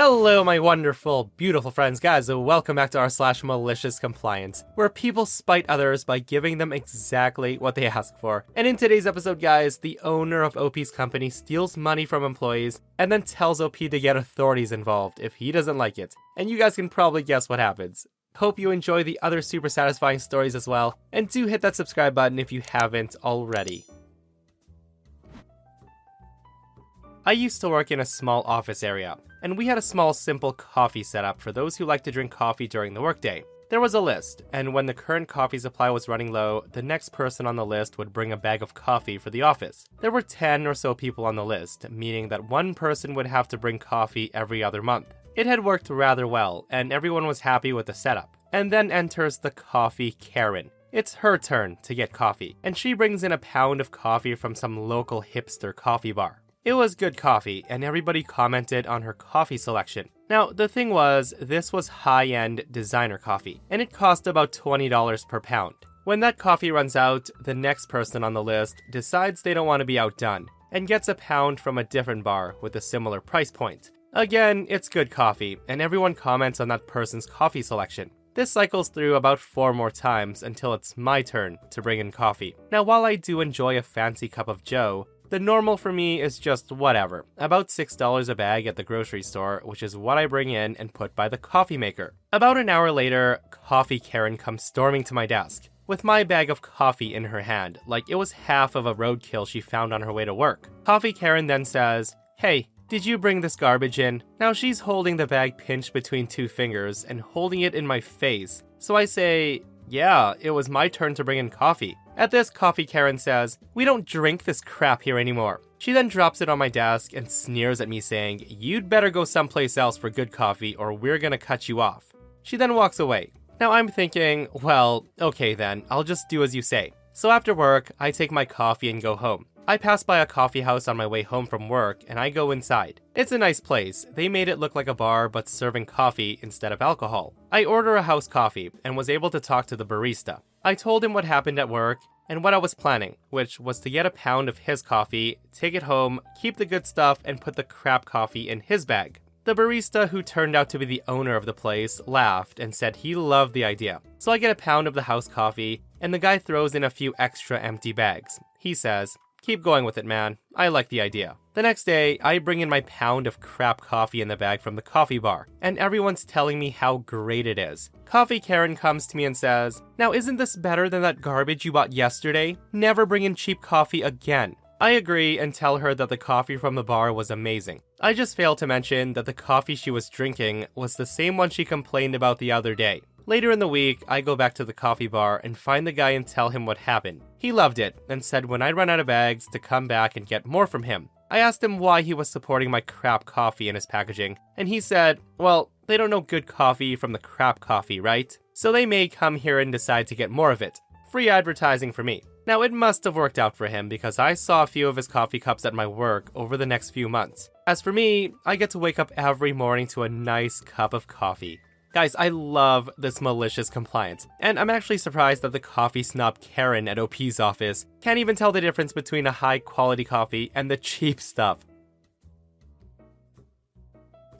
Hello, my wonderful, beautiful friends, guys, welcome back to our slash malicious compliance, where people spite others by giving them exactly what they ask for. And in today's episode, guys, the owner of OP's company steals money from employees and then tells OP to get authorities involved if he doesn't like it. And you guys can probably guess what happens. Hope you enjoy the other super satisfying stories as well, and do hit that subscribe button if you haven't already. I used to work in a small office area, and we had a small simple coffee setup for those who like to drink coffee during the workday. There was a list, and when the current coffee supply was running low, the next person on the list would bring a bag of coffee for the office. There were 10 or so people on the list, meaning that one person would have to bring coffee every other month. It had worked rather well, and everyone was happy with the setup. And then enters the coffee Karen. It's her turn to get coffee, and she brings in a pound of coffee from some local hipster coffee bar. It was good coffee, and everybody commented on her coffee selection. Now, the thing was, this was high end designer coffee, and it cost about $20 per pound. When that coffee runs out, the next person on the list decides they don't want to be outdone and gets a pound from a different bar with a similar price point. Again, it's good coffee, and everyone comments on that person's coffee selection. This cycles through about four more times until it's my turn to bring in coffee. Now, while I do enjoy a fancy cup of joe, the normal for me is just whatever, about $6 a bag at the grocery store, which is what I bring in and put by the coffee maker. About an hour later, Coffee Karen comes storming to my desk with my bag of coffee in her hand, like it was half of a roadkill she found on her way to work. Coffee Karen then says, Hey, did you bring this garbage in? Now she's holding the bag pinched between two fingers and holding it in my face. So I say, Yeah, it was my turn to bring in coffee. At this, Coffee Karen says, We don't drink this crap here anymore. She then drops it on my desk and sneers at me, saying, You'd better go someplace else for good coffee or we're gonna cut you off. She then walks away. Now I'm thinking, well, okay then, I'll just do as you say. So after work, I take my coffee and go home. I pass by a coffee house on my way home from work and I go inside. It's a nice place. They made it look like a bar but serving coffee instead of alcohol. I order a house coffee and was able to talk to the barista. I told him what happened at work and what I was planning, which was to get a pound of his coffee, take it home, keep the good stuff, and put the crap coffee in his bag. The barista, who turned out to be the owner of the place, laughed and said he loved the idea. So I get a pound of the house coffee, and the guy throws in a few extra empty bags. He says, Keep going with it, man. I like the idea. The next day, I bring in my pound of crap coffee in the bag from the coffee bar, and everyone's telling me how great it is. Coffee Karen comes to me and says, Now, isn't this better than that garbage you bought yesterday? Never bring in cheap coffee again. I agree and tell her that the coffee from the bar was amazing. I just fail to mention that the coffee she was drinking was the same one she complained about the other day. Later in the week, I go back to the coffee bar and find the guy and tell him what happened. He loved it and said when I'd run out of bags to come back and get more from him. I asked him why he was supporting my crap coffee in his packaging, and he said, well, they don't know good coffee from the crap coffee, right? So they may come here and decide to get more of it. Free advertising for me. Now, it must have worked out for him because I saw a few of his coffee cups at my work over the next few months. As for me, I get to wake up every morning to a nice cup of coffee. Guys, I love this malicious compliance, and I'm actually surprised that the coffee snob Karen at OP's office can't even tell the difference between a high quality coffee and the cheap stuff.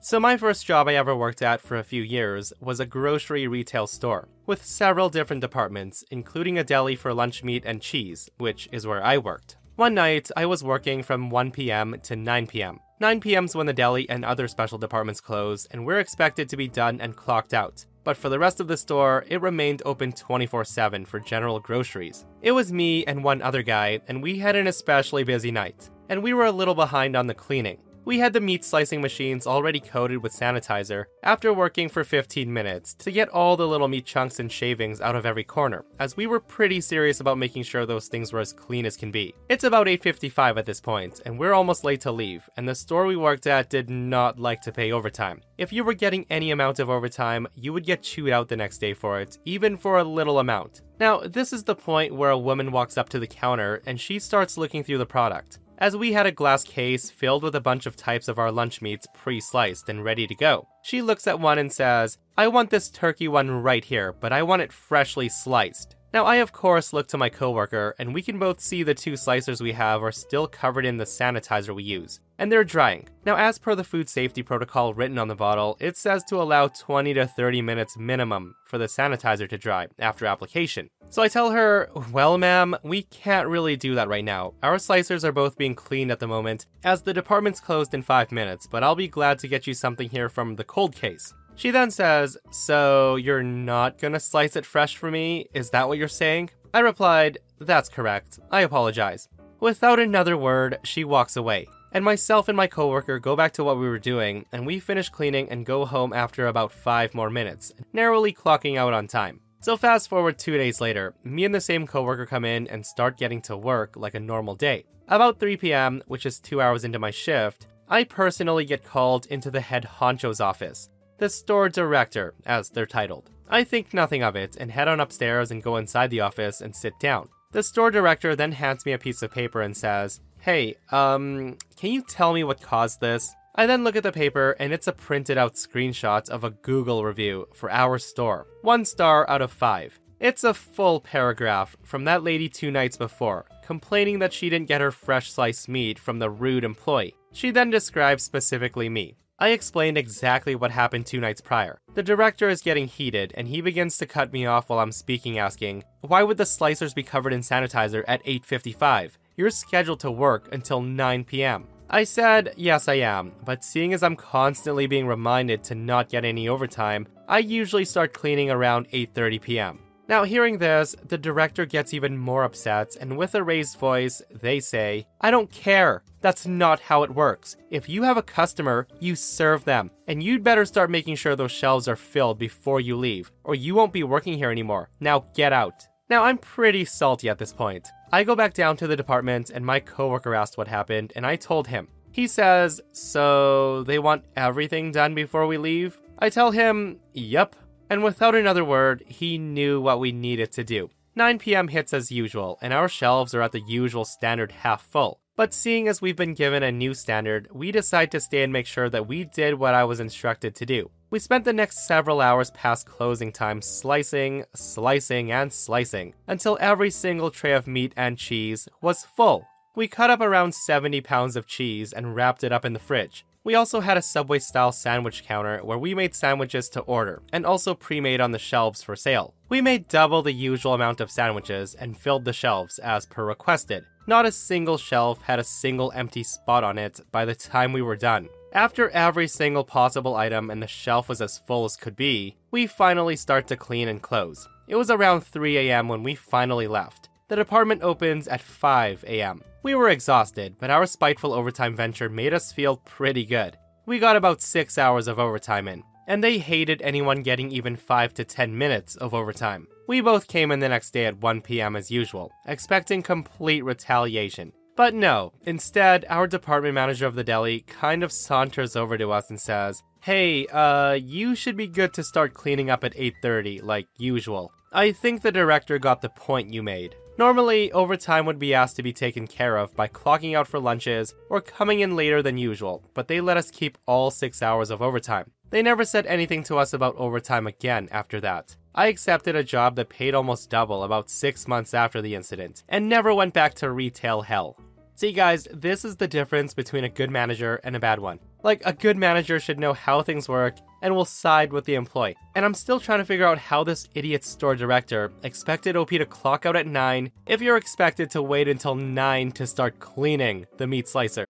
So, my first job I ever worked at for a few years was a grocery retail store with several different departments, including a deli for lunch meat and cheese, which is where I worked. One night, I was working from 1 p.m. to 9 p.m. 9 pm's when the deli and other special departments close, and we're expected to be done and clocked out. But for the rest of the store, it remained open 24 7 for general groceries. It was me and one other guy, and we had an especially busy night, and we were a little behind on the cleaning. We had the meat slicing machines already coated with sanitizer after working for 15 minutes to get all the little meat chunks and shavings out of every corner, as we were pretty serious about making sure those things were as clean as can be. It's about 8:55 at this point, and we're almost late to leave, and the store we worked at did not like to pay overtime. If you were getting any amount of overtime, you would get chewed out the next day for it, even for a little amount. Now, this is the point where a woman walks up to the counter and she starts looking through the product as we had a glass case filled with a bunch of types of our lunch meats pre sliced and ready to go. She looks at one and says, I want this turkey one right here, but I want it freshly sliced. Now, I of course look to my coworker, and we can both see the two slicers we have are still covered in the sanitizer we use, and they're drying. Now, as per the food safety protocol written on the bottle, it says to allow 20 to 30 minutes minimum for the sanitizer to dry after application. So I tell her, Well, ma'am, we can't really do that right now. Our slicers are both being cleaned at the moment, as the department's closed in 5 minutes, but I'll be glad to get you something here from the cold case. She then says, So you're not gonna slice it fresh for me? Is that what you're saying? I replied, That's correct. I apologize. Without another word, she walks away. And myself and my coworker go back to what we were doing, and we finish cleaning and go home after about five more minutes, narrowly clocking out on time. So fast forward two days later, me and the same coworker come in and start getting to work like a normal day. About 3 p.m., which is two hours into my shift, I personally get called into the head honcho's office the store director, as they're titled. I think nothing of it and head on upstairs and go inside the office and sit down. The store director then hands me a piece of paper and says, Hey, um, can you tell me what caused this? I then look at the paper and it's a printed out screenshot of a Google review for our store. One star out of five. It's a full paragraph from that lady two nights before, complaining that she didn't get her fresh sliced meat from the rude employee. She then describes specifically me. I explained exactly what happened two nights prior. The director is getting heated, and he begins to cut me off while I'm speaking, asking, Why would the slicers be covered in sanitizer at 8.55? You're scheduled to work until 9 p.m. I said, yes I am, but seeing as I'm constantly being reminded to not get any overtime, I usually start cleaning around 8.30 p.m. Now, hearing this, the director gets even more upset, and with a raised voice, they say, I don't care. That's not how it works. If you have a customer, you serve them, and you'd better start making sure those shelves are filled before you leave, or you won't be working here anymore. Now get out. Now, I'm pretty salty at this point. I go back down to the department, and my coworker asked what happened, and I told him. He says, So they want everything done before we leave? I tell him, Yep. And without another word, he knew what we needed to do. 9 p.m. hits as usual, and our shelves are at the usual standard half full. But seeing as we've been given a new standard, we decide to stay and make sure that we did what I was instructed to do. We spent the next several hours past closing time slicing, slicing, and slicing until every single tray of meat and cheese was full. We cut up around 70 pounds of cheese and wrapped it up in the fridge. We also had a Subway style sandwich counter where we made sandwiches to order and also pre made on the shelves for sale. We made double the usual amount of sandwiches and filled the shelves as per requested. Not a single shelf had a single empty spot on it by the time we were done. After every single possible item and the shelf was as full as could be, we finally start to clean and close. It was around 3 a.m. when we finally left. The department opens at 5 a.m. We were exhausted, but our spiteful overtime venture made us feel pretty good. We got about 6 hours of overtime in, and they hated anyone getting even 5 to 10 minutes of overtime. We both came in the next day at 1 p.m. as usual, expecting complete retaliation. But no, instead, our department manager of the deli kind of saunters over to us and says, "Hey, uh, you should be good to start cleaning up at 8:30 like usual." I think the director got the point you made. Normally, overtime would be asked to be taken care of by clocking out for lunches or coming in later than usual, but they let us keep all six hours of overtime. They never said anything to us about overtime again after that. I accepted a job that paid almost double about six months after the incident, and never went back to retail hell. See, guys, this is the difference between a good manager and a bad one. Like, a good manager should know how things work and will side with the employee. And I'm still trying to figure out how this idiot store director expected OP to clock out at 9 if you're expected to wait until 9 to start cleaning the meat slicer.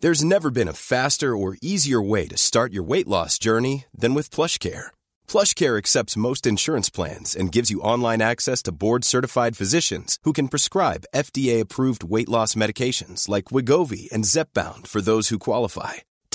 There's never been a faster or easier way to start your weight loss journey than with PlushCare PlushCare accepts most insurance plans and gives you online access to board-certified physicians who can prescribe FDA-approved weight loss medications like Wegovy and Zepbound for those who qualify.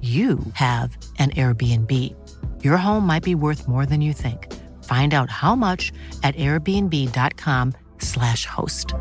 you have an Airbnb. Your home might be worth more than you think. Find out how much at airbnb.com/slash host.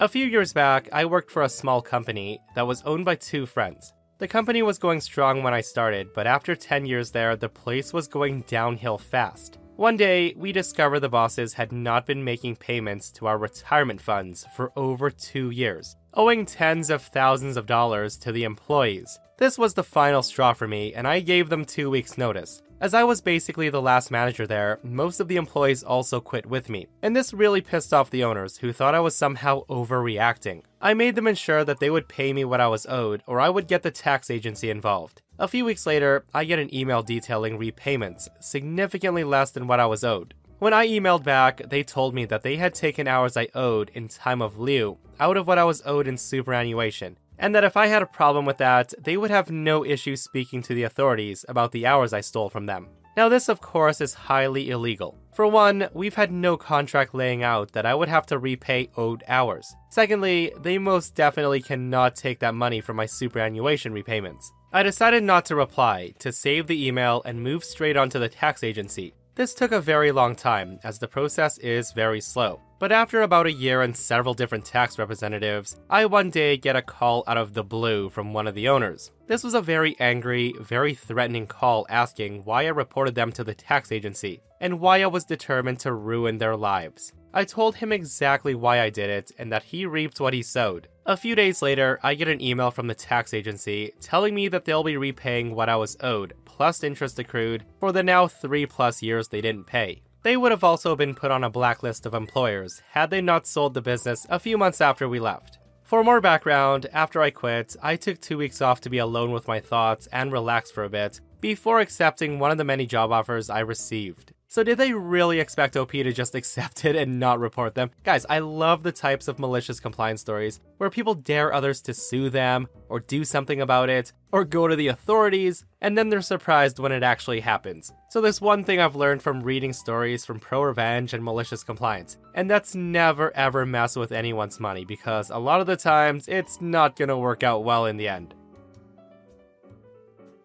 A few years back, I worked for a small company that was owned by two friends. The company was going strong when I started, but after 10 years there, the place was going downhill fast. One day, we discovered the bosses had not been making payments to our retirement funds for over two years, owing tens of thousands of dollars to the employees. This was the final straw for me, and I gave them two weeks' notice. As I was basically the last manager there, most of the employees also quit with me, and this really pissed off the owners who thought I was somehow overreacting. I made them ensure that they would pay me what I was owed, or I would get the tax agency involved. A few weeks later, I get an email detailing repayments, significantly less than what I was owed. When I emailed back, they told me that they had taken hours I owed in time of lieu out of what I was owed in superannuation, and that if I had a problem with that, they would have no issue speaking to the authorities about the hours I stole from them. Now, this, of course, is highly illegal. For one, we've had no contract laying out that I would have to repay owed hours. Secondly, they most definitely cannot take that money from my superannuation repayments. I decided not to reply, to save the email and move straight onto the tax agency. This took a very long time, as the process is very slow. But after about a year and several different tax representatives, I one day get a call out of the blue from one of the owners. This was a very angry, very threatening call asking why I reported them to the tax agency and why I was determined to ruin their lives. I told him exactly why I did it and that he reaped what he sowed. A few days later, I get an email from the tax agency telling me that they'll be repaying what I was owed, plus interest accrued, for the now three plus years they didn't pay. They would have also been put on a blacklist of employers had they not sold the business a few months after we left. For more background, after I quit, I took two weeks off to be alone with my thoughts and relax for a bit before accepting one of the many job offers I received. So, did they really expect OP to just accept it and not report them? Guys, I love the types of malicious compliance stories where people dare others to sue them, or do something about it, or go to the authorities, and then they're surprised when it actually happens. So, there's one thing I've learned from reading stories from pro revenge and malicious compliance, and that's never ever mess with anyone's money because a lot of the times it's not gonna work out well in the end.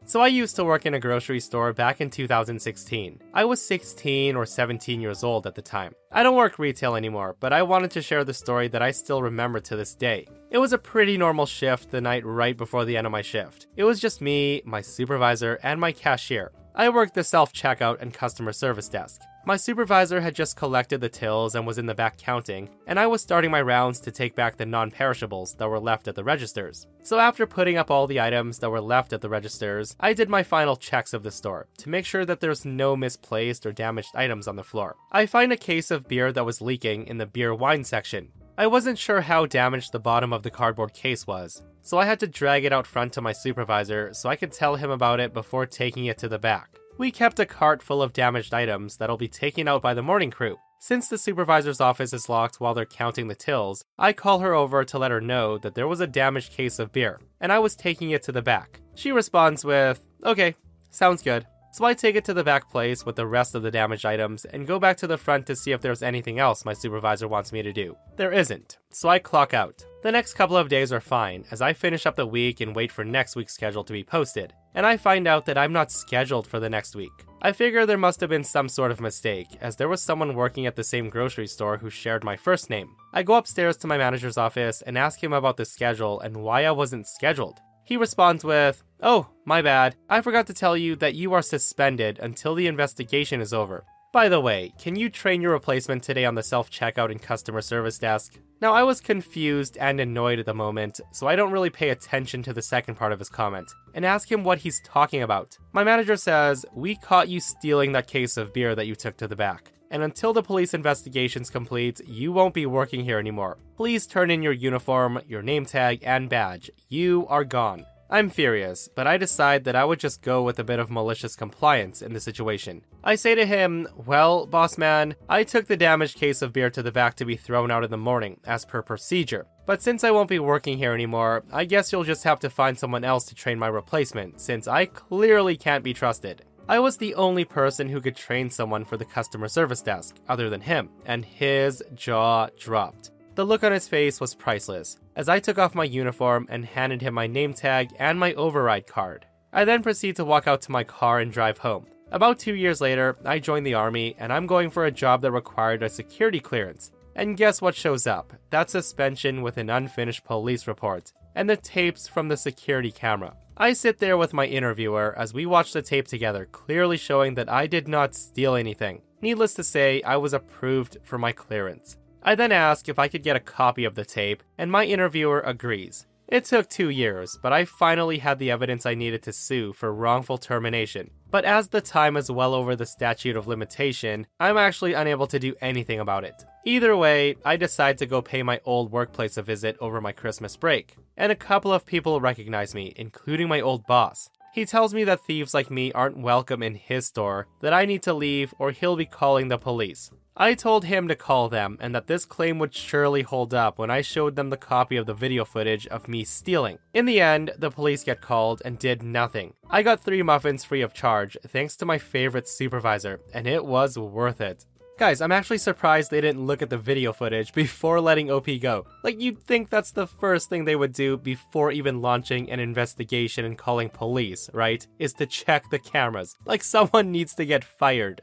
So I used to work in a grocery store back in 2016. I was 16 or 17 years old at the time. I don't work retail anymore, but I wanted to share the story that I still remember to this day. It was a pretty normal shift the night right before the end of my shift. It was just me, my supervisor, and my cashier. I worked the self checkout and customer service desk. My supervisor had just collected the tills and was in the back counting, and I was starting my rounds to take back the non perishables that were left at the registers. So, after putting up all the items that were left at the registers, I did my final checks of the store to make sure that there's no misplaced or damaged items on the floor. I find a case of beer that was leaking in the beer wine section. I wasn't sure how damaged the bottom of the cardboard case was, so I had to drag it out front to my supervisor so I could tell him about it before taking it to the back. We kept a cart full of damaged items that'll be taken out by the morning crew. Since the supervisor's office is locked while they're counting the tills, I call her over to let her know that there was a damaged case of beer, and I was taking it to the back. She responds with, Okay, sounds good. So I take it to the back place with the rest of the damaged items and go back to the front to see if there's anything else my supervisor wants me to do. There isn't, so I clock out. The next couple of days are fine as I finish up the week and wait for next week's schedule to be posted, and I find out that I'm not scheduled for the next week. I figure there must have been some sort of mistake, as there was someone working at the same grocery store who shared my first name. I go upstairs to my manager's office and ask him about the schedule and why I wasn't scheduled. He responds with, Oh, my bad. I forgot to tell you that you are suspended until the investigation is over. By the way, can you train your replacement today on the self checkout and customer service desk? Now, I was confused and annoyed at the moment, so I don't really pay attention to the second part of his comment and ask him what he's talking about. My manager says, We caught you stealing that case of beer that you took to the back. And until the police investigation's complete, you won't be working here anymore. Please turn in your uniform, your name tag, and badge. You are gone. I'm furious, but I decide that I would just go with a bit of malicious compliance in the situation. I say to him, Well, boss man, I took the damaged case of beer to the back to be thrown out in the morning, as per procedure. But since I won't be working here anymore, I guess you'll just have to find someone else to train my replacement, since I clearly can't be trusted. I was the only person who could train someone for the customer service desk, other than him, and his jaw dropped. The look on his face was priceless as I took off my uniform and handed him my name tag and my override card. I then proceed to walk out to my car and drive home. About two years later, I joined the army and I'm going for a job that required a security clearance. And guess what shows up? That suspension with an unfinished police report and the tapes from the security camera. I sit there with my interviewer as we watch the tape together, clearly showing that I did not steal anything. Needless to say, I was approved for my clearance. I then ask if I could get a copy of the tape, and my interviewer agrees. It took two years, but I finally had the evidence I needed to sue for wrongful termination. But as the time is well over the statute of limitation, I'm actually unable to do anything about it. Either way, I decide to go pay my old workplace a visit over my Christmas break. And a couple of people recognize me, including my old boss. He tells me that thieves like me aren't welcome in his store, that I need to leave, or he'll be calling the police. I told him to call them and that this claim would surely hold up when I showed them the copy of the video footage of me stealing. In the end, the police get called and did nothing. I got three muffins free of charge thanks to my favorite supervisor, and it was worth it. Guys, I'm actually surprised they didn't look at the video footage before letting OP go. Like, you'd think that's the first thing they would do before even launching an investigation and calling police, right? Is to check the cameras. Like, someone needs to get fired.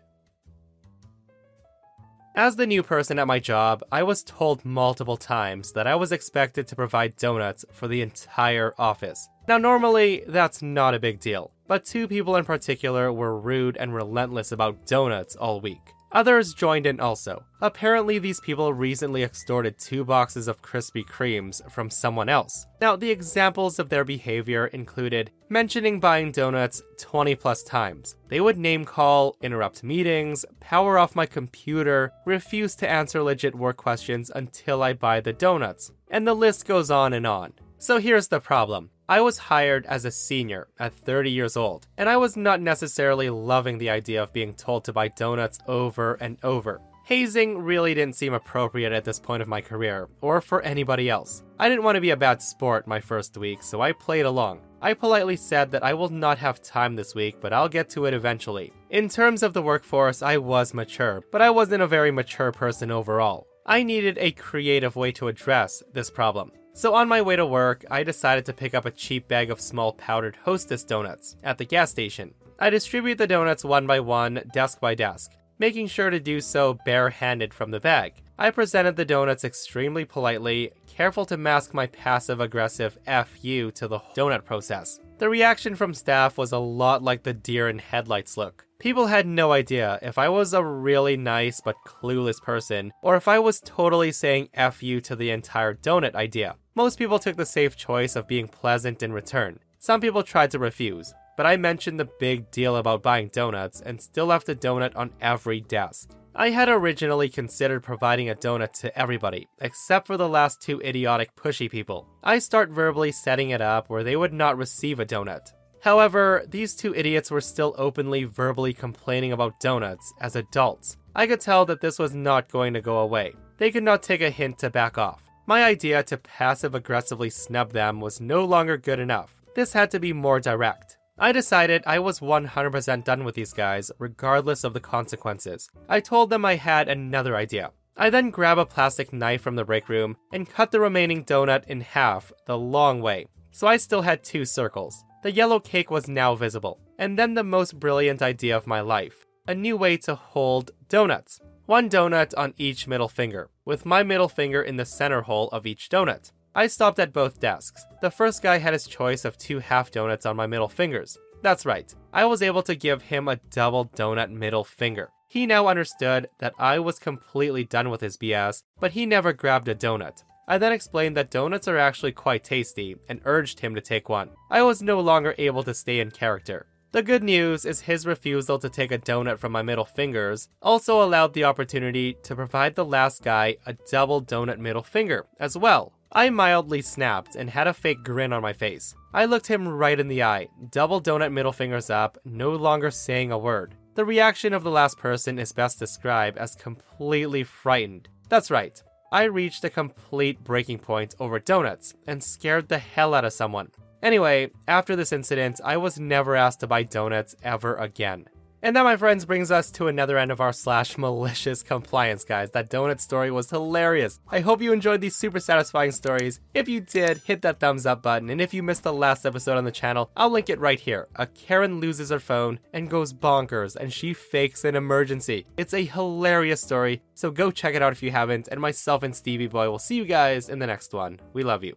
As the new person at my job, I was told multiple times that I was expected to provide donuts for the entire office. Now, normally, that's not a big deal, but two people in particular were rude and relentless about donuts all week. Others joined in also. Apparently, these people recently extorted two boxes of Krispy Kremes from someone else. Now, the examples of their behavior included mentioning buying donuts 20 plus times. They would name call, interrupt meetings, power off my computer, refuse to answer legit work questions until I buy the donuts. And the list goes on and on. So here's the problem. I was hired as a senior at 30 years old, and I was not necessarily loving the idea of being told to buy donuts over and over. Hazing really didn't seem appropriate at this point of my career, or for anybody else. I didn't want to be a bad sport my first week, so I played along. I politely said that I will not have time this week, but I'll get to it eventually. In terms of the workforce, I was mature, but I wasn't a very mature person overall. I needed a creative way to address this problem. So on my way to work, I decided to pick up a cheap bag of small powdered hostess donuts at the gas station. I distribute the donuts one by one, desk by desk, making sure to do so barehanded from the bag. I presented the donuts extremely politely, careful to mask my passive aggressive FU to the donut process. The reaction from staff was a lot like the deer in headlights look. People had no idea if I was a really nice but clueless person, or if I was totally saying F you to the entire donut idea. Most people took the safe choice of being pleasant in return. Some people tried to refuse, but I mentioned the big deal about buying donuts and still left a donut on every desk. I had originally considered providing a donut to everybody, except for the last two idiotic pushy people. I start verbally setting it up where they would not receive a donut. However, these two idiots were still openly verbally complaining about donuts as adults. I could tell that this was not going to go away. They could not take a hint to back off. My idea to passive aggressively snub them was no longer good enough. This had to be more direct. I decided I was 100% done with these guys, regardless of the consequences. I told them I had another idea. I then grab a plastic knife from the break room and cut the remaining donut in half the long way. So I still had two circles. The yellow cake was now visible. And then the most brilliant idea of my life a new way to hold donuts. One donut on each middle finger, with my middle finger in the center hole of each donut. I stopped at both desks. The first guy had his choice of two half donuts on my middle fingers. That's right, I was able to give him a double donut middle finger. He now understood that I was completely done with his BS, but he never grabbed a donut. I then explained that donuts are actually quite tasty and urged him to take one. I was no longer able to stay in character. The good news is his refusal to take a donut from my middle fingers also allowed the opportunity to provide the last guy a double donut middle finger as well. I mildly snapped and had a fake grin on my face. I looked him right in the eye, double donut middle fingers up, no longer saying a word. The reaction of the last person is best described as completely frightened. That's right, I reached a complete breaking point over donuts and scared the hell out of someone. Anyway, after this incident, I was never asked to buy donuts ever again. And that, my friends, brings us to another end of our slash malicious compliance, guys. That donut story was hilarious. I hope you enjoyed these super satisfying stories. If you did, hit that thumbs up button. And if you missed the last episode on the channel, I'll link it right here. A Karen loses her phone and goes bonkers, and she fakes an emergency. It's a hilarious story, so go check it out if you haven't. And myself and Stevie Boy will see you guys in the next one. We love you.